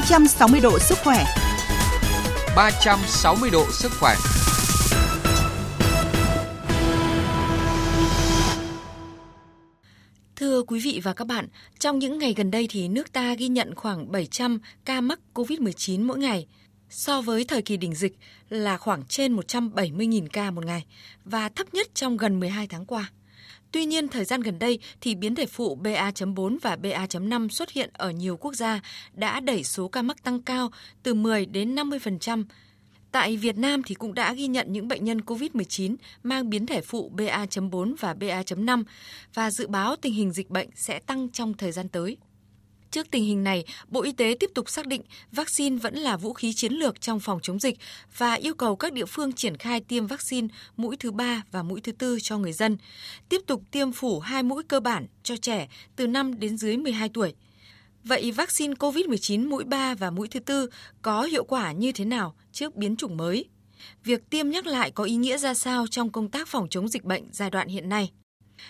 360 độ sức khỏe. 360 độ sức khỏe. Thưa quý vị và các bạn, trong những ngày gần đây thì nước ta ghi nhận khoảng 700 ca mắc COVID-19 mỗi ngày. So với thời kỳ đỉnh dịch là khoảng trên 170.000 ca một ngày và thấp nhất trong gần 12 tháng qua. Tuy nhiên, thời gian gần đây thì biến thể phụ BA.4 và BA.5 xuất hiện ở nhiều quốc gia đã đẩy số ca mắc tăng cao từ 10 đến 50%. Tại Việt Nam thì cũng đã ghi nhận những bệnh nhân COVID-19 mang biến thể phụ BA.4 và BA.5 và dự báo tình hình dịch bệnh sẽ tăng trong thời gian tới. Trước tình hình này, Bộ Y tế tiếp tục xác định vaccine vẫn là vũ khí chiến lược trong phòng chống dịch và yêu cầu các địa phương triển khai tiêm vaccine mũi thứ ba và mũi thứ tư cho người dân, tiếp tục tiêm phủ hai mũi cơ bản cho trẻ từ 5 đến dưới 12 tuổi. Vậy vaccine COVID-19 mũi 3 và mũi thứ tư có hiệu quả như thế nào trước biến chủng mới? Việc tiêm nhắc lại có ý nghĩa ra sao trong công tác phòng chống dịch bệnh giai đoạn hiện nay?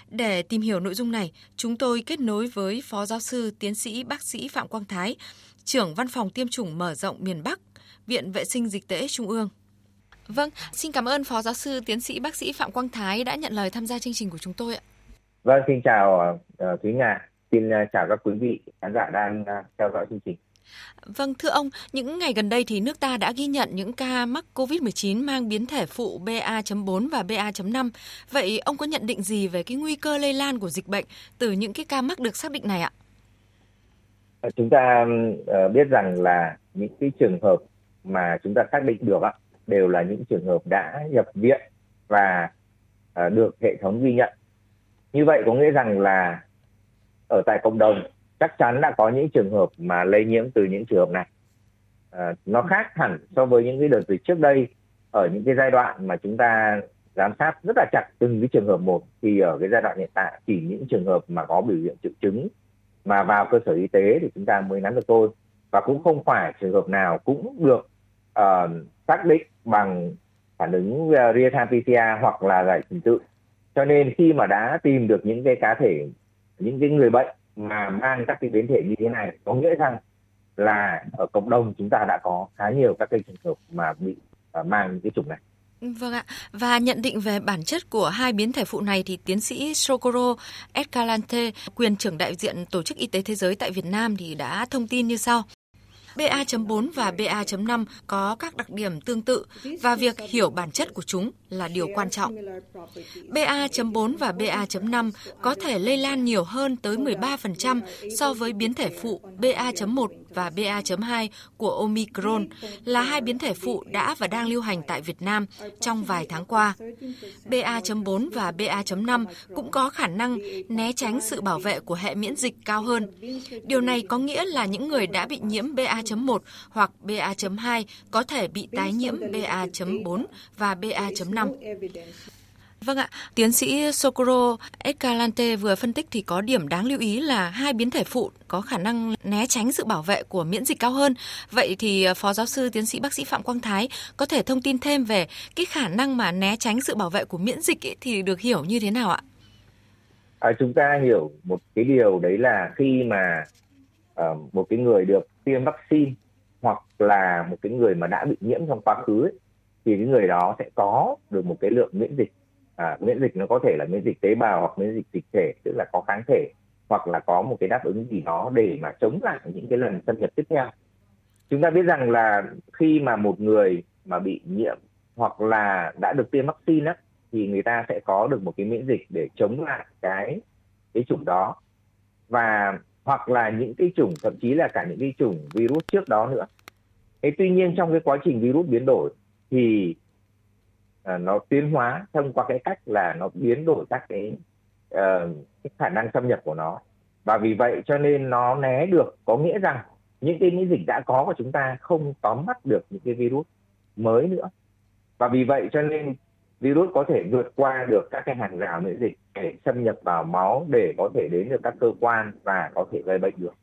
Để tìm hiểu nội dung này, chúng tôi kết nối với Phó Giáo sư Tiến sĩ Bác sĩ Phạm Quang Thái, trưởng Văn phòng Tiêm chủng mở rộng miền Bắc, Viện Vệ sinh Dịch tễ Trung ương. Vâng, xin cảm ơn Phó Giáo sư Tiến sĩ Bác sĩ Phạm Quang Thái đã nhận lời tham gia chương trình của chúng tôi ạ. Vâng, xin chào uh, Thúy Nga, xin uh, chào các quý vị khán giả đang uh, theo dõi chương trình. Vâng, thưa ông, những ngày gần đây thì nước ta đã ghi nhận những ca mắc COVID-19 mang biến thể phụ BA.4 và BA.5. Vậy ông có nhận định gì về cái nguy cơ lây lan của dịch bệnh từ những cái ca mắc được xác định này ạ? Ờ, chúng ta ờ, biết rằng là những cái trường hợp mà chúng ta xác định được đều là những trường hợp đã nhập viện và ờ, được hệ thống ghi nhận. Như vậy có nghĩa rằng là ở tại cộng đồng chắc chắn đã có những trường hợp mà lây nhiễm từ những trường hợp này. À, nó khác hẳn so với những cái đợt dịch trước đây. Ở những cái giai đoạn mà chúng ta giám sát rất là chặt từng cái trường hợp một thì ở cái giai đoạn hiện tại chỉ những trường hợp mà có biểu hiện triệu chứng mà vào cơ sở y tế thì chúng ta mới nắm được thôi. Và cũng không phải trường hợp nào cũng được uh, xác định bằng phản ứng uh, real time PCR hoặc là giải trình tự. Cho nên khi mà đã tìm được những cái cá thể những cái người bệnh mà mang các cái biến thể như thế này có nghĩa rằng là ở cộng đồng chúng ta đã có khá nhiều các cái trường hợp mà bị uh, mang cái chủng này. Vâng ạ. Và nhận định về bản chất của hai biến thể phụ này thì tiến sĩ Socorro Escalante, quyền trưởng đại diện Tổ chức Y tế Thế giới tại Việt Nam thì đã thông tin như sau. BA.4 và BA.5 có các đặc điểm tương tự và việc hiểu bản chất của chúng là điều quan trọng. BA.4 và BA.5 có thể lây lan nhiều hơn tới 13% so với biến thể phụ BA.1 và BA.2 của Omicron là hai biến thể phụ đã và đang lưu hành tại Việt Nam trong vài tháng qua. BA.4 và BA.5 cũng có khả năng né tránh sự bảo vệ của hệ miễn dịch cao hơn. Điều này có nghĩa là những người đã bị nhiễm BA.1 hoặc BA.2 có thể bị tái nhiễm BA.4 và BA.5. Vâng ạ, tiến sĩ Socorro Escalante vừa phân tích thì có điểm đáng lưu ý là hai biến thể phụ có khả năng né tránh sự bảo vệ của miễn dịch cao hơn. Vậy thì ờ, Phó Giáo sư Tiến sĩ Bác sĩ Phạm Quang Thái có thể thông tin thêm về cái khả năng mà né tránh sự bảo vệ của miễn dịch ấy thì được hiểu như thế nào ạ? À, chúng ta hiểu một cái điều đấy là khi mà uh, một cái người được tiêm vaccine hoặc là một cái người mà đã bị nhiễm trong quá khứ ấy, thì cái người đó sẽ có được một cái lượng miễn dịch à, miễn dịch nó có thể là miễn dịch tế bào hoặc miễn dịch dịch thể tức là có kháng thể hoặc là có một cái đáp ứng gì đó để mà chống lại những cái lần xâm nhập tiếp theo. Chúng ta biết rằng là khi mà một người mà bị nhiễm hoặc là đã được tiêm vaccine á, thì người ta sẽ có được một cái miễn dịch để chống lại cái cái chủng đó. Và hoặc là những cái chủng thậm chí là cả những cái chủng virus trước đó nữa. Thế tuy nhiên trong cái quá trình virus biến đổi thì À, nó tiến hóa thông qua cái cách là nó biến đổi các cái, uh, cái khả năng xâm nhập của nó. Và vì vậy cho nên nó né được có nghĩa rằng những cái miễn dịch đã có của chúng ta không tóm bắt được những cái virus mới nữa. Và vì vậy cho nên virus có thể vượt qua được các cái hàng rào miễn dịch để xâm nhập vào máu để có thể đến được các cơ quan và có thể gây bệnh được.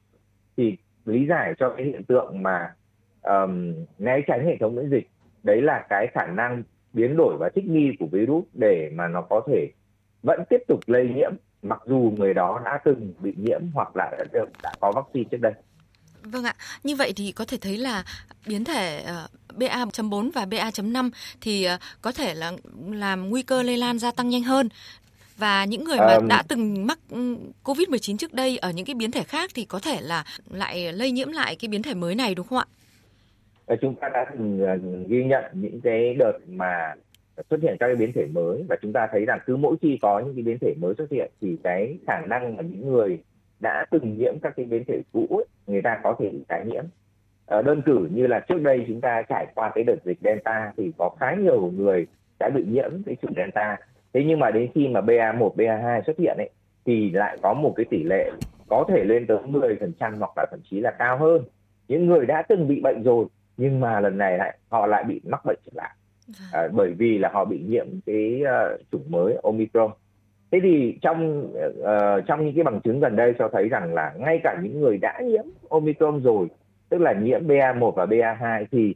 Thì lý giải cho cái hiện tượng mà um, né tránh hệ thống miễn dịch đấy là cái khả năng biến đổi và thích nghi của virus để mà nó có thể vẫn tiếp tục lây nhiễm mặc dù người đó đã từng bị nhiễm hoặc là đã, đã có vaccine trước đây. Vâng ạ, như vậy thì có thể thấy là biến thể uh, BA.4 và BA.5 thì uh, có thể là làm nguy cơ lây lan gia tăng nhanh hơn. Và những người mà um, đã từng mắc ừ, COVID-19 trước đây ở những cái biến thể khác thì có thể là lại lây nhiễm lại cái biến thể mới này đúng không ạ? Ờ, chúng ta đã từng ghi nhận những cái đợt mà xuất hiện các cái biến thể mới và chúng ta thấy rằng cứ mỗi khi có những cái biến thể mới xuất hiện thì cái khả năng mà những người đã từng nhiễm các cái biến thể cũ ấy, người ta có thể bị tái nhiễm. À, đơn cử như là trước đây chúng ta trải qua cái đợt dịch delta thì có khá nhiều người đã bị nhiễm cái chủng delta. Thế nhưng mà đến khi mà BA1, BA2 xuất hiện ấy thì lại có một cái tỷ lệ có thể lên tới 10% hoặc là thậm chí là cao hơn. Những người đã từng bị bệnh rồi nhưng mà lần này lại họ lại bị mắc bệnh trở lại. À, bởi vì là họ bị nhiễm cái uh, chủng mới omicron. Thế thì trong uh, trong những cái bằng chứng gần đây cho thấy rằng là ngay cả những người đã nhiễm omicron rồi tức là nhiễm BA1 và BA2 thì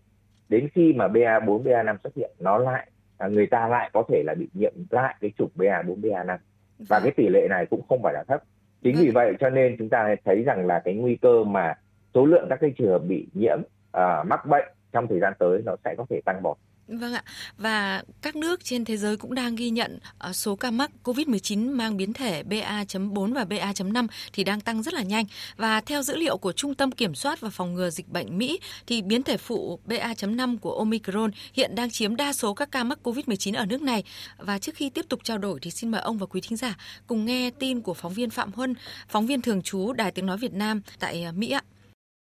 đến khi mà BA4, BA5 xuất hiện nó lại à, người ta lại có thể là bị nhiễm lại cái chủng BA4, BA5 và cái tỷ lệ này cũng không phải là thấp. Chính vì vậy cho nên chúng ta thấy rằng là cái nguy cơ mà số lượng các cái trường hợp bị nhiễm uh, mắc bệnh trong thời gian tới nó sẽ có thể tăng vọt Vâng ạ. Và các nước trên thế giới cũng đang ghi nhận ờ, số ca mắc COVID-19 mang biến thể BA.4 và BA.5 thì đang tăng rất là nhanh. Và theo dữ liệu của Trung tâm Kiểm soát và Phòng ngừa Dịch bệnh Mỹ thì biến thể phụ BA.5 của Omicron hiện đang chiếm đa số các ca mắc COVID-19 ở nước này. Và trước khi tiếp tục trao đổi thì xin mời ông và quý thính giả cùng nghe tin của phóng viên Phạm Huân, phóng viên thường trú Đài Tiếng Nói Việt Nam tại ờ, Mỹ ạ.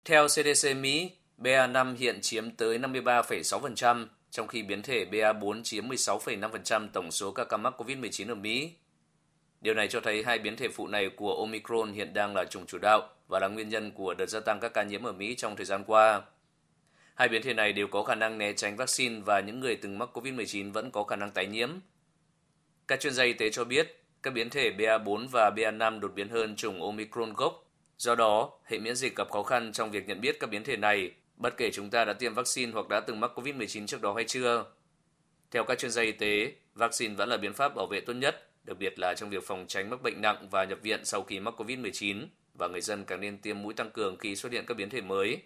Theo CDC Mỹ, BA5 hiện chiếm tới 53,6%, trong khi biến thể BA4 chiếm 16,5% tổng số các ca mắc COVID-19 ở Mỹ. Điều này cho thấy hai biến thể phụ này của Omicron hiện đang là chủng chủ đạo và là nguyên nhân của đợt gia tăng các ca nhiễm ở Mỹ trong thời gian qua. Hai biến thể này đều có khả năng né tránh vaccine và những người từng mắc COVID-19 vẫn có khả năng tái nhiễm. Các chuyên gia y tế cho biết, các biến thể BA4 và BA5 đột biến hơn chủng Omicron gốc. Do đó, hệ miễn dịch gặp khó khăn trong việc nhận biết các biến thể này bất kể chúng ta đã tiêm vaccine hoặc đã từng mắc COVID-19 trước đó hay chưa. Theo các chuyên gia y tế, vaccine vẫn là biện pháp bảo vệ tốt nhất, đặc biệt là trong việc phòng tránh mắc bệnh nặng và nhập viện sau khi mắc COVID-19 và người dân càng nên tiêm mũi tăng cường khi xuất hiện các biến thể mới.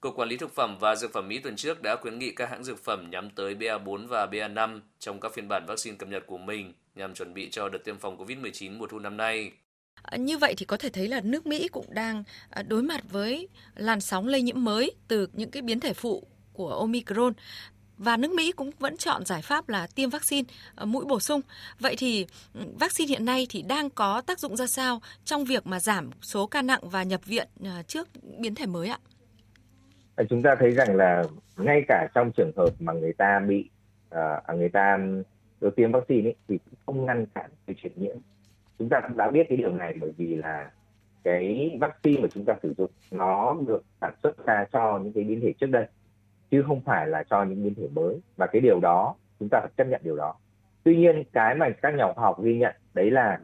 Cục Quản lý Thực phẩm và Dược phẩm Mỹ tuần trước đã khuyến nghị các hãng dược phẩm nhắm tới BA4 và BA5 trong các phiên bản vaccine cập nhật của mình nhằm chuẩn bị cho đợt tiêm phòng COVID-19 mùa thu năm nay. Ờ, như vậy thì có thể thấy là nước Mỹ cũng đang ờ, đối mặt với làn sóng lây nhiễm mới từ những cái biến thể phụ của Omicron và nước Mỹ cũng vẫn chọn giải pháp là tiêm vaccine ờ, mũi bổ sung. Vậy thì ừ, vaccine hiện nay thì đang có tác dụng ra sao trong việc mà giảm số ca nặng và nhập viện trước biến thể mới ạ? Chúng ta thấy rằng là ngay cả trong trường hợp mà người ta bị uh, người ta được tiêm vaccine ấy, thì không ngăn cản cái chuyển nhiễm chúng ta cũng đã biết cái điều này bởi vì là cái vaccine mà chúng ta sử dụng nó được sản xuất ra cho những cái biến thể trước đây chứ không phải là cho những biến thể mới. Và cái điều đó chúng ta phải chấp nhận điều đó. Tuy nhiên cái mà các nhà khoa học ghi nhận đấy là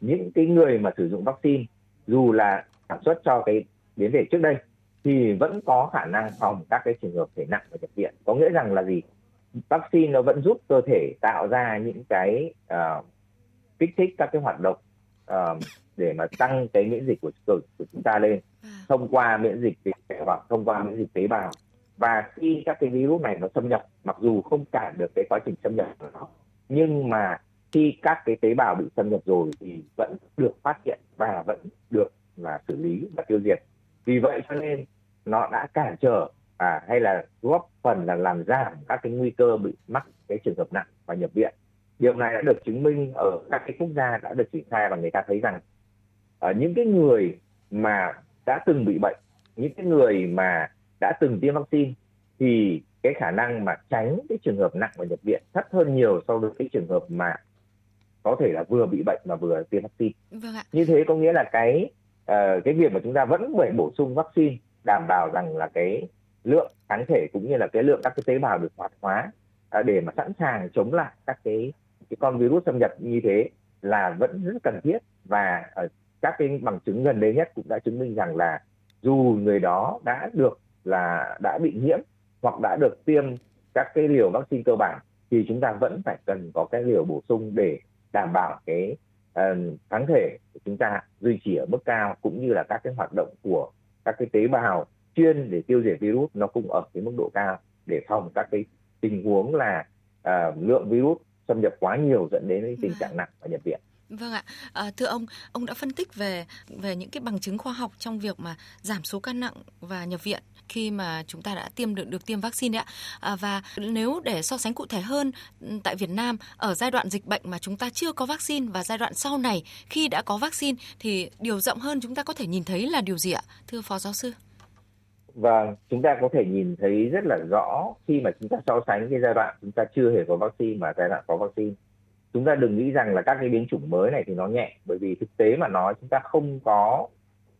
những cái người mà sử dụng vaccine dù là sản xuất cho cái biến thể trước đây thì vẫn có khả năng phòng các cái trường hợp thể nặng và nhập viện. Có nghĩa rằng là gì? Vaccine nó vẫn giúp cơ thể tạo ra những cái uh, kích thích các cái hoạt động uh, để mà tăng cái miễn dịch của, của, của chúng ta lên. À. thông qua miễn dịch hoặc thông qua miễn dịch tế bào. Và khi các cái virus này nó xâm nhập mặc dù không cản được cái quá trình xâm nhập của nó nhưng mà khi các cái tế bào bị xâm nhập rồi thì vẫn được phát hiện và vẫn được là xử lý và tiêu diệt. Vì vậy cho nên nó đã cản trở à, hay là góp phần là làm giảm các cái nguy cơ bị mắc cái trường hợp nặng và nhập viện điều này đã được chứng minh ở các cái quốc gia đã được triển khai và người ta thấy rằng ở những cái người mà đã từng bị bệnh những cái người mà đã từng tiêm vaccine thì cái khả năng mà tránh cái trường hợp nặng và nhập viện thấp hơn nhiều so với cái trường hợp mà có thể là vừa bị bệnh mà vừa tiêm vaccine. Vâng ạ. Như thế có nghĩa là cái uh, cái việc mà chúng ta vẫn phải bổ sung vaccine đảm bảo rằng là cái lượng kháng thể cũng như là cái lượng các cái tế bào được hoạt hóa uh, để mà sẵn sàng chống lại các cái cái con virus xâm nhập như thế là vẫn rất cần thiết và ở các cái bằng chứng gần đây nhất cũng đã chứng minh rằng là dù người đó đã được là đã bị nhiễm hoặc đã được tiêm các cái liều vaccine cơ bản thì chúng ta vẫn phải cần có cái liều bổ sung để đảm bảo cái uh, kháng thể của chúng ta duy trì ở mức cao cũng như là các cái hoạt động của các cái tế bào chuyên để tiêu diệt virus nó cũng ở cái mức độ cao để phòng các cái tình huống là uh, lượng virus xâm nhập quá nhiều dẫn đến tình trạng nặng và nhập viện. Vâng ạ, à, thưa ông, ông đã phân tích về về những cái bằng chứng khoa học trong việc mà giảm số ca nặng và nhập viện khi mà chúng ta đã tiêm được được tiêm vaccine đấy ạ. À, và nếu để so sánh cụ thể hơn tại Việt Nam ở giai đoạn dịch bệnh mà chúng ta chưa có vaccine và giai đoạn sau này khi đã có vaccine thì điều rộng hơn chúng ta có thể nhìn thấy là điều gì ạ, thưa phó giáo sư? Vâng, chúng ta có thể nhìn thấy rất là rõ khi mà chúng ta so sánh cái giai đoạn chúng ta chưa hề có vaccine mà giai đoạn có vaccine. Chúng ta đừng nghĩ rằng là các cái biến chủng mới này thì nó nhẹ bởi vì thực tế mà nói chúng ta không có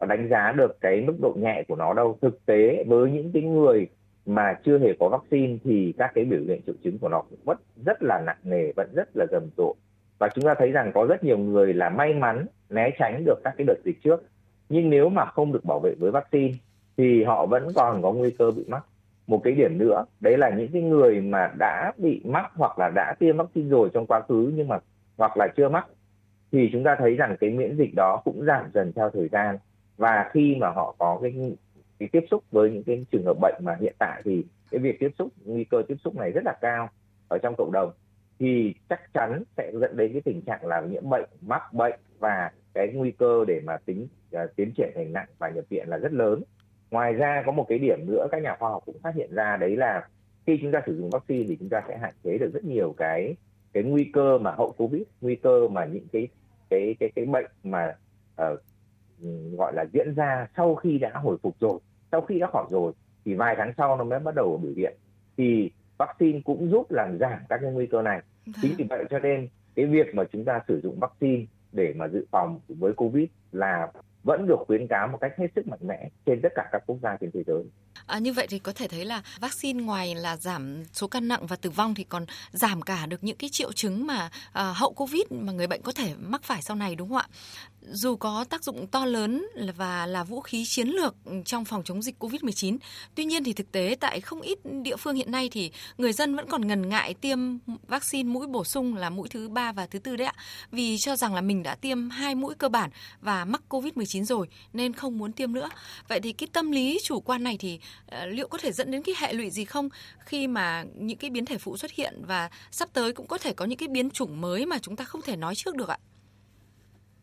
đánh giá được cái mức độ nhẹ của nó đâu. Thực tế với những cái người mà chưa hề có vaccine thì các cái biểu hiện triệu chứng của nó cũng vẫn rất là nặng nề, vẫn rất là rầm rộ. Và chúng ta thấy rằng có rất nhiều người là may mắn né tránh được các cái đợt dịch trước. Nhưng nếu mà không được bảo vệ với vaccine thì họ vẫn còn có nguy cơ bị mắc. Một cái điểm nữa đấy là những cái người mà đã bị mắc hoặc là đã tiêm vaccine rồi trong quá khứ nhưng mà hoặc là chưa mắc thì chúng ta thấy rằng cái miễn dịch đó cũng giảm dần theo thời gian. Và khi mà họ có cái cái tiếp xúc với những cái trường hợp bệnh mà hiện tại thì cái việc tiếp xúc nguy cơ tiếp xúc này rất là cao ở trong cộng đồng thì chắc chắn sẽ dẫn đến cái tình trạng là nhiễm bệnh mắc bệnh và cái nguy cơ để mà tính uh, tiến triển thành nặng và nhập viện là rất lớn ngoài ra có một cái điểm nữa các nhà khoa học cũng phát hiện ra đấy là khi chúng ta sử dụng vaccine thì chúng ta sẽ hạn chế được rất nhiều cái cái nguy cơ mà hậu covid nguy cơ mà những cái cái cái cái bệnh mà uh, gọi là diễn ra sau khi đã hồi phục rồi sau khi đã khỏi rồi thì vài tháng sau nó mới bắt đầu biểu hiện. Thì vaccine cũng giúp làm giảm các cái nguy cơ này. Chính vì vậy cho nên cái việc mà chúng ta sử dụng vaccine để mà dự phòng với covid là vẫn được khuyến cáo một cách hết sức mạnh mẽ trên tất cả các quốc gia trên thế giới. À, như vậy thì có thể thấy là vaccine ngoài là giảm số ca nặng và tử vong thì còn giảm cả được những cái triệu chứng mà à, hậu Covid mà người bệnh có thể mắc phải sau này đúng không ạ? Dù có tác dụng to lớn và là vũ khí chiến lược trong phòng chống dịch COVID-19, tuy nhiên thì thực tế tại không ít địa phương hiện nay thì người dân vẫn còn ngần ngại tiêm vaccine mũi bổ sung là mũi thứ ba và thứ tư đấy ạ, vì cho rằng là mình đã tiêm hai mũi cơ bản và mắc COVID-19 rồi nên không muốn tiêm nữa. Vậy thì cái tâm lý chủ quan này thì ờ, liệu có thể dẫn đến cái hệ lụy gì không khi mà những cái biến thể phụ xuất hiện và sắp tới cũng có thể có những cái biến chủng mới mà chúng ta không thể nói trước được ạ?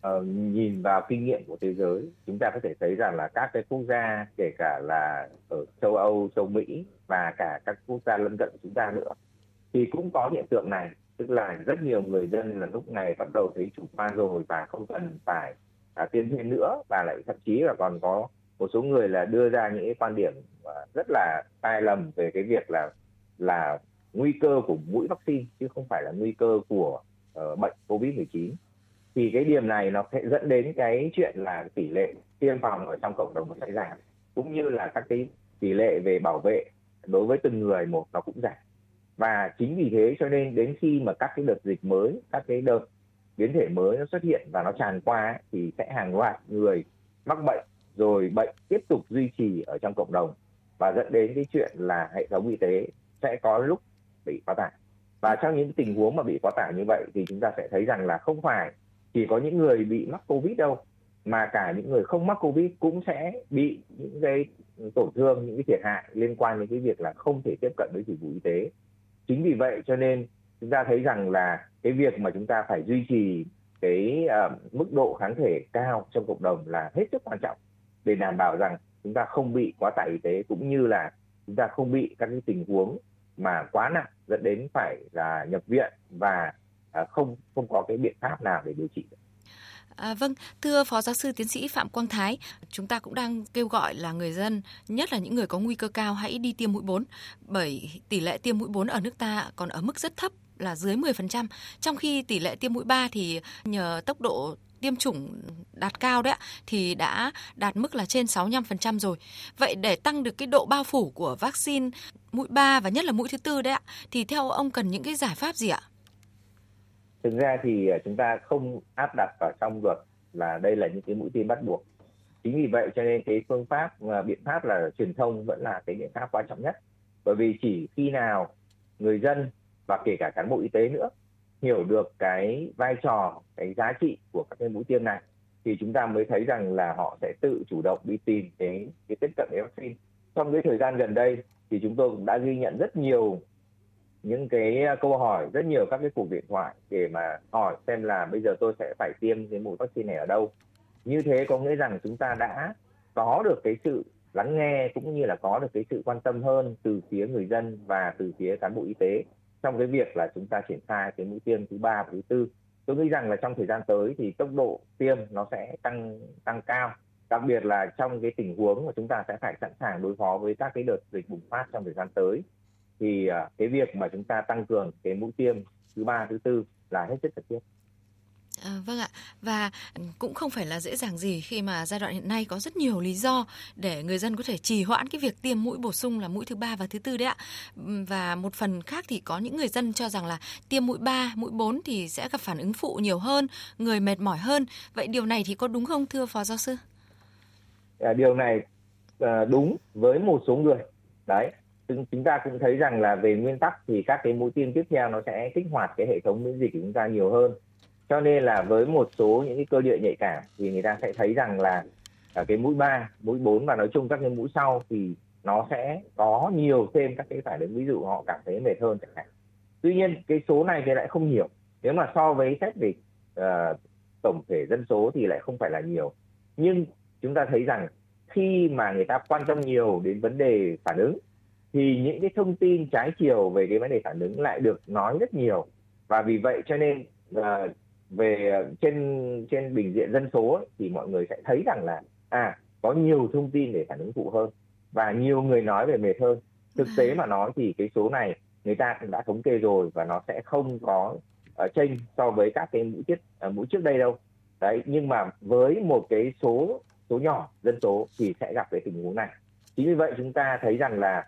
Uh, nhìn vào kinh nghiệm của thế giới chúng ta có thể thấy rằng là các cái quốc gia kể cả là ở châu Âu, châu Mỹ và cả các quốc gia lân cận của chúng ta nữa thì cũng có hiện tượng này. Tức là rất nhiều người dân là lúc này bắt đầu thấy chủ quan rồi và không cần phải à, tiêm thêm nữa và lại thậm chí là còn có một số người là đưa ra những cái quan điểm à, rất là sai lầm về cái việc là là nguy cơ của mũi vaccine chứ không phải là nguy cơ của uh, bệnh covid 19 thì cái điểm này nó sẽ dẫn đến cái chuyện là tỷ lệ tiêm phòng ở trong cộng đồng nó sẽ giảm, cũng như là các cái tỷ lệ về bảo vệ đối với từng người một nó cũng giảm. Và chính vì thế cho nên đến khi mà các cái đợt dịch mới, các cái đợt biến thể mới nó xuất hiện và nó tràn qua thì sẽ hàng loạt người mắc bệnh rồi bệnh tiếp tục duy trì ở trong cộng đồng và dẫn đến cái chuyện là hệ thống y tế sẽ có lúc bị quá tải. Và trong những tình huống mà bị quá tải như vậy thì chúng ta sẽ thấy rằng là không phải chỉ có những người bị mắc covid đâu mà cả những người không mắc covid cũng sẽ bị những cái tổn thương những cái thiệt hại liên quan đến cái việc là không thể tiếp cận với dịch vụ y tế. Chính vì vậy cho nên chúng ta thấy rằng là cái việc mà chúng ta phải duy trì cái uh, mức độ kháng thể cao trong cộng đồng là hết sức quan trọng để đảm bảo rằng chúng ta không bị quá tải y tế cũng như là chúng ta không bị các cái tình huống mà quá nặng dẫn đến phải là nhập viện và À, không không có cái biện pháp nào để điều trị được. À, vâng, thưa Phó Giáo sư Tiến sĩ Phạm Quang Thái, chúng ta cũng đang kêu gọi là người dân, nhất là những người có nguy cơ cao hãy đi tiêm mũi 4, bởi tỷ lệ tiêm mũi 4 ở nước ta còn ở mức rất thấp là dưới 10%, trong khi tỷ lệ tiêm mũi 3 thì nhờ tốc độ tiêm chủng đạt cao đấy ạ, thì đã đạt mức là trên 65% rồi. Vậy để tăng được cái độ bao phủ của vaccine mũi 3 và nhất là mũi thứ tư đấy ạ, thì theo ông cần những cái giải pháp gì ạ? Thực ra thì ờ, chúng ta không áp đặt vào trong luật là đây là những cái mũi tiêm bắt buộc. Chính vì vậy cho nên cái phương pháp ờ, biện pháp là truyền thông vẫn là cái biện pháp quan trọng nhất. Bởi vì chỉ khi nào người dân và kể cả cán bộ y tế nữa hiểu được cái vai trò, cái giá trị của các cái mũi tiêm này, thì chúng ta mới thấy rằng là họ sẽ tự chủ động đi tìm cái cái tiếp cận với vaccine. Trong cái thời gian gần đây thì chúng tôi cũng đã ghi nhận rất nhiều những cái à, câu hỏi, rất nhiều các cái cuộc điện thoại để mà hỏi xem là bây giờ tôi sẽ phải tiêm cái mũi vaccine này ở đâu. Như thế có nghĩa rằng chúng ta đã có được cái sự lắng nghe cũng như là có được cái sự quan tâm hơn từ phía người dân và từ phía cán bộ y tế trong cái việc là chúng ta triển khai cái mũi tiêm thứ ba và thứ tư. Tôi nghĩ rằng là trong thời gian tới thì tốc độ tiêm nó sẽ tăng tăng cao. Đặc biệt là trong cái tình huống mà chúng ta sẽ phải sẵn sàng đối phó với các cái đợt dịch bùng phát trong thời gian tới thì à, cái việc mà chúng ta tăng cường cái mũi tiêm thứ ba thứ tư là hết sức cần thiết. À, vâng ạ. Và cũng không phải là dễ dàng gì khi mà giai đoạn hiện nay có rất nhiều lý do để người dân có thể trì hoãn cái việc tiêm mũi bổ sung là mũi thứ ba và thứ tư đấy ạ. Và một phần khác thì có những người dân cho rằng là tiêm mũi 3, mũi 4 thì sẽ gặp phản ứng phụ nhiều hơn người mệt mỏi hơn. Vậy điều này thì có đúng không thưa phó giáo sư? À, điều này à, đúng với một số người. Đấy chúng ta cũng thấy rằng là về nguyên tắc thì các cái mũi tiêm tiếp theo nó sẽ kích hoạt cái hệ thống miễn dịch của chúng ta nhiều hơn. Cho nên là với một số những cái cơ địa nhạy cảm thì người ta sẽ thấy rằng là ở cái mũi 3, mũi 4 và nói chung các cái mũi sau thì nó sẽ có nhiều thêm các cái phản ứng. Ví dụ họ cảm thấy mệt hơn chẳng hạn. Tuy nhiên cái số này thì lại không nhiều. Nếu mà so với xét về uh, tổng thể dân số thì lại không phải là nhiều. Nhưng chúng ta thấy rằng khi mà người ta quan tâm nhiều đến vấn đề phản ứng thì những cái thông tin trái chiều về cái vấn đề phản ứng lại được nói rất nhiều. Và vì vậy cho nên uh, về à, trên trên bình diện dân số ấy, thì mọi người sẽ thấy rằng là à có nhiều thông tin để phản ứng phụ hơn và nhiều người nói về mệt hơn. Thực tế mà nói thì cái số này người ta cũng đã thống kê rồi và nó sẽ không có ở uh, chênh so với các cái mũi tiết uh, mũi trước đây đâu. Đấy nhưng mà với một cái số số nhỏ dân số thì sẽ gặp cái tình huống này. Chính vì vậy chúng ta thấy rằng là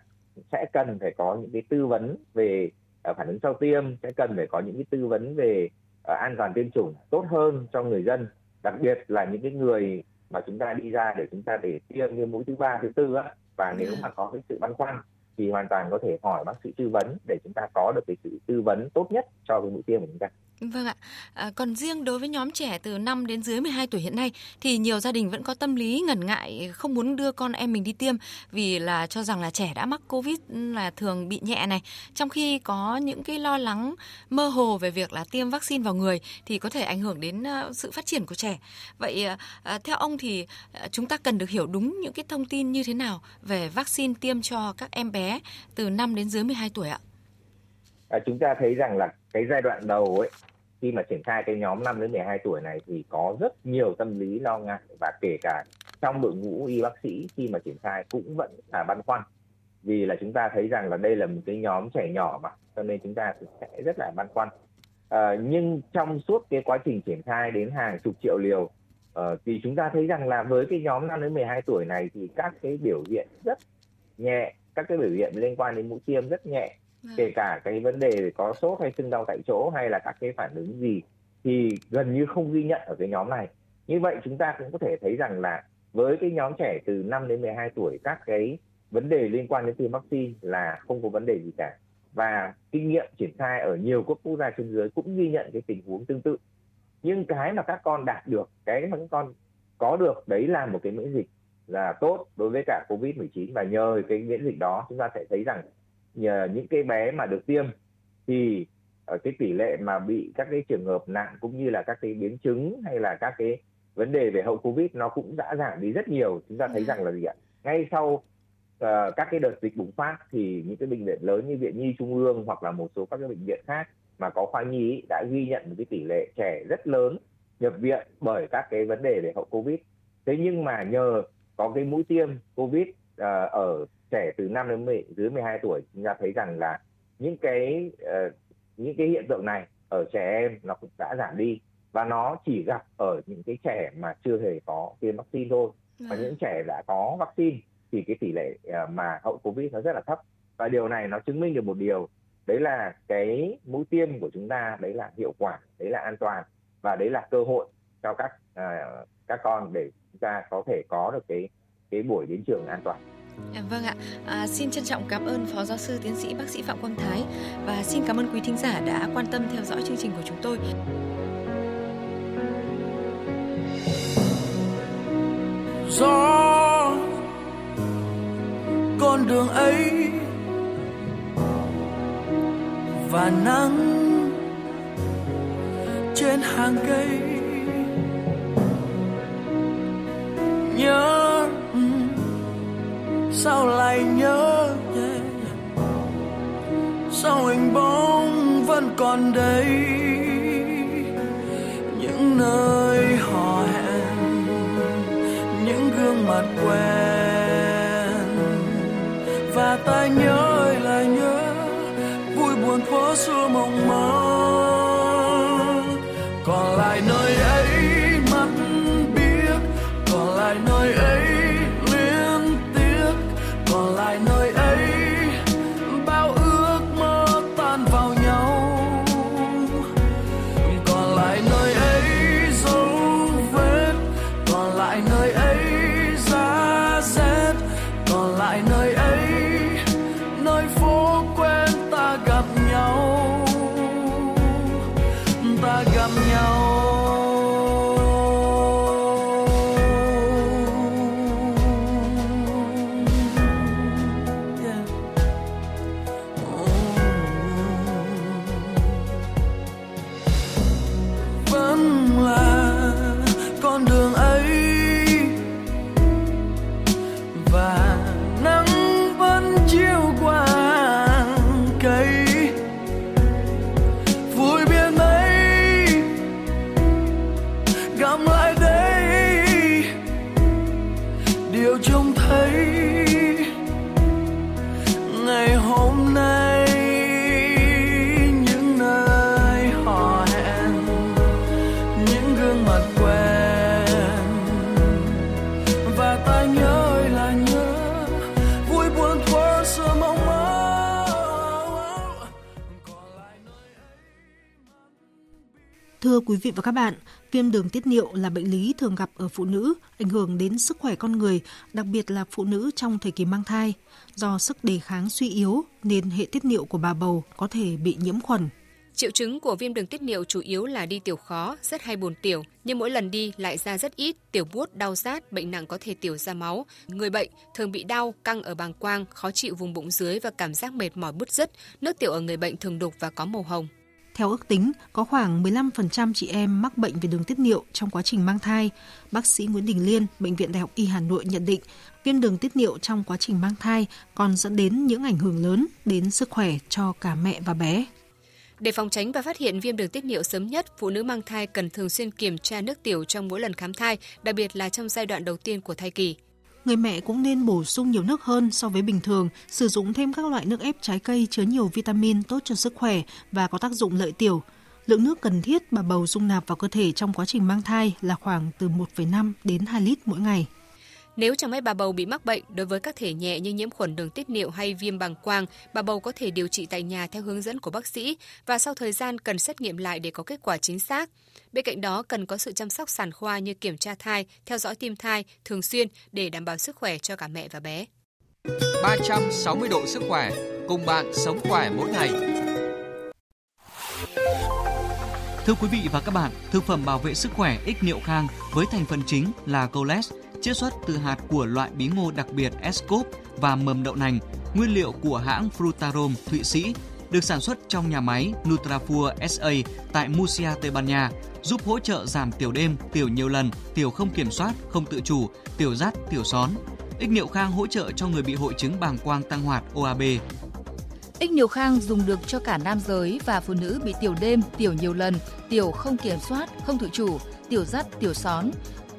sẽ cần phải có những cái tư vấn về à, phản ứng sau tiêm, sẽ cần phải có những cái tư vấn về à, an toàn tiêm chủng tốt hơn cho người dân, đặc biệt là những cái người mà chúng ta đi ra để chúng ta để tiêm như mũi thứ ba, thứ tư á và nếu mà có cái sự băn khoăn thì hoàn toàn có thể hỏi bác sĩ tư vấn để chúng ta có được cái sự tư vấn tốt nhất cho cái mũi tiêm của chúng ta. Vâng ạ. À, còn riêng đối với nhóm trẻ từ 5 đến dưới 12 tuổi hiện nay thì nhiều gia đình vẫn có tâm lý ngần ngại không muốn đưa con em mình đi tiêm vì là cho rằng là trẻ đã mắc Covid là thường bị nhẹ này. Trong khi có những cái lo lắng mơ hồ về việc là tiêm vaccine vào người thì có thể ảnh hưởng đến ờ, sự phát triển của trẻ. Vậy à, theo ông thì chúng ta cần được hiểu đúng những cái thông tin như thế nào về vaccine tiêm cho các em bé từ 5 đến dưới 12 tuổi ạ? À, chúng ta thấy rằng là cái giai đoạn đầu ấy khi mà triển khai cái nhóm 5 đến 12 tuổi này thì có rất nhiều tâm lý lo ngại và kể cả trong đội ngũ y bác sĩ khi mà triển khai cũng vẫn là băn khoăn. Vì là chúng ta thấy rằng là đây là một cái nhóm trẻ nhỏ mà cho nên chúng ta sẽ rất là băn khoăn. À, nhưng trong suốt cái quá trình triển khai đến hàng chục triệu liều uh, thì chúng ta thấy rằng là với cái nhóm 5 đến 12 tuổi này thì các cái biểu hiện rất nhẹ các cái biểu hiện liên quan đến mũi tiêm rất nhẹ. Vâng. Kể cả cái vấn đề có sốt hay sưng đau tại chỗ hay là các cái phản ứng gì thì gần như không ghi nhận ở cái nhóm này. Như vậy chúng ta cũng có thể thấy rằng là với cái nhóm trẻ từ 5 đến 12 tuổi, các cái vấn đề liên quan đến tiêm vaccine là không có vấn đề gì cả. Và kinh nghiệm triển khai ở nhiều quốc quốc gia trên dưới cũng ghi nhận cái tình huống tương tự. Nhưng cái mà các con đạt được, cái mà các con có được, đấy là một cái miễn dịch là tốt đối với cả covid 19 và nhờ cái miễn dịch đó, chúng ta sẽ thấy rằng những cái bé mà được tiêm thì ở cái tỷ lệ mà bị các cái trường hợp nặng cũng như là các cái biến chứng hay là các cái vấn đề về hậu covid nó cũng đã giảm đi rất nhiều. Chúng ta thấy ừ. rằng là gì ạ? Ngay sau uh, các cái đợt dịch bùng phát thì những cái bệnh viện lớn như viện nhi trung ương hoặc là một số các cái bệnh viện khác mà có khoa nhi đã ghi nhận một cái tỷ lệ trẻ rất lớn nhập viện bởi các cái vấn đề về hậu covid. Thế nhưng mà nhờ có cái mũi tiêm covid uh, ở trẻ từ 5 đến 10, dưới 12 tuổi chúng ta thấy rằng là những cái uh, những cái hiện tượng này ở trẻ em nó cũng đã giảm đi. Và nó chỉ gặp ở những cái trẻ mà chưa hề có tiêm vaccine thôi. Và những trẻ đã có vaccine thì cái tỷ lệ uh, mà hậu covid nó rất là thấp. Và điều này nó chứng minh được một điều đấy là cái mũi tiêm của chúng ta đấy là hiệu quả đấy là an toàn và đấy là cơ hội cho các uh, các con để chúng ta có thể có được cái cái buổi đến trường an toàn Dạ, vâng ạ, à, xin trân trọng cảm ơn Phó Giáo sư Tiến sĩ Bác sĩ Phạm Quang Thái và xin cảm ơn quý thính giả đã quan tâm theo dõi chương trình của chúng tôi. gió con đường ấy và nắng trên hàng cây sao lại nhớ sao hình bóng vẫn còn đây? Những nơi hò hẹn, những gương mặt quen. Và ta nhớ lại nhớ, vui buồn phố xưa mộng mơ. Không thấy ngày hôm Thưa quý vị và các bạn, viêm đường tiết niệu là bệnh lý thường gặp ở phụ nữ, ảnh hưởng đến sức khỏe con người, đặc biệt là phụ nữ trong thời kỳ mang thai. Do sức đề kháng suy yếu nên hệ tiết niệu của bà bầu có thể bị nhiễm khuẩn. Triệu chứng của viêm đường tiết niệu chủ yếu là đi tiểu khó, rất hay buồn tiểu, nhưng mỗi lần đi lại ra rất ít, tiểu buốt, đau rát, bệnh nặng có thể tiểu ra máu. Người bệnh thường bị đau, căng ở bàng quang, khó chịu vùng bụng dưới và cảm giác mệt mỏi bứt rứt. Nước tiểu ở người bệnh thường đục và có màu hồng. Theo ước tính, có khoảng 15% chị em mắc bệnh về đường tiết niệu trong quá trình mang thai. Bác sĩ Nguyễn Đình Liên, Bệnh viện Đại học Y Hà Nội nhận định, viêm đường tiết niệu trong quá trình mang thai còn dẫn đến những ảnh hưởng lớn đến sức khỏe cho cả mẹ và bé. Để phòng tránh và phát hiện viêm đường tiết niệu sớm nhất, phụ nữ mang thai cần thường xuyên kiểm tra nước tiểu trong mỗi lần khám thai, đặc biệt là trong giai đoạn đầu tiên của thai kỳ. Người mẹ cũng nên bổ sung nhiều nước hơn so với bình thường, sử dụng thêm các loại nước ép trái cây chứa nhiều vitamin tốt cho sức khỏe và có tác dụng lợi tiểu. Lượng nước cần thiết bà bầu dung nạp vào cơ thể trong quá trình mang thai là khoảng từ 1,5 đến 2 lít mỗi ngày. Nếu chẳng may bà bầu bị mắc bệnh, đối với các thể nhẹ như nhiễm khuẩn đường tiết niệu hay viêm bàng quang, bà bầu có thể điều trị tại nhà theo hướng dẫn của bác sĩ và sau thời gian cần xét nghiệm lại để có kết quả chính xác. Bên cạnh đó cần có sự chăm sóc sản khoa như kiểm tra thai, theo dõi tim thai thường xuyên để đảm bảo sức khỏe cho cả mẹ và bé. 360 độ sức khỏe, cùng bạn sống khỏe mỗi ngày. Thưa quý vị và các bạn, thực phẩm bảo vệ sức khỏe ích niệu khang với thành phần chính là coles, chiết xuất từ hạt của loại bí ngô đặc biệt Escop và mầm đậu nành, nguyên liệu của hãng Frutarom Thụy Sĩ, được sản xuất trong nhà máy Nutrafur SA tại Murcia, Tây Ban Nha, giúp hỗ trợ giảm tiểu đêm, tiểu nhiều lần, tiểu không kiểm soát, không tự chủ, tiểu rắt, tiểu són. Ích niệu khang hỗ trợ cho người bị hội chứng bàng quang tăng hoạt OAB, Ích niệu khang dùng được cho cả nam giới và phụ nữ bị tiểu đêm, tiểu nhiều lần, tiểu không kiểm soát, không tự chủ, tiểu rắt tiểu són,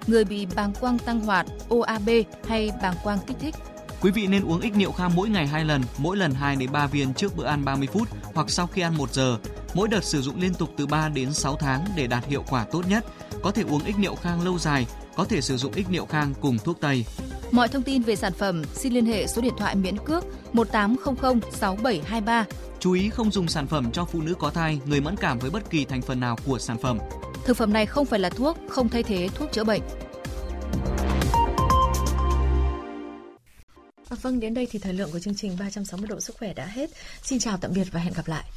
người bị bàng quang tăng hoạt, OAB hay bàng quang kích thích. Quý vị nên uống ích niệu khang mỗi ngày 2 lần, mỗi lần 2 đến 3 viên trước bữa ăn 30 phút hoặc sau khi ăn 1 giờ. Mỗi đợt sử dụng liên tục từ 3 đến 6 tháng để đạt hiệu quả tốt nhất. Có thể uống ích niệu khang lâu dài, có thể sử dụng ích niệu khang cùng thuốc tây. Mọi thông tin về sản phẩm xin liên hệ số điện thoại miễn cước 1800 6723. Chú ý không dùng sản phẩm cho phụ nữ có thai, người mẫn cảm với bất kỳ thành phần nào của sản phẩm. Thực phẩm này không phải là thuốc, không thay thế thuốc chữa bệnh. À, vâng, đến đây thì thời lượng của chương trình 360 độ sức khỏe đã hết. Xin chào tạm biệt và hẹn gặp lại.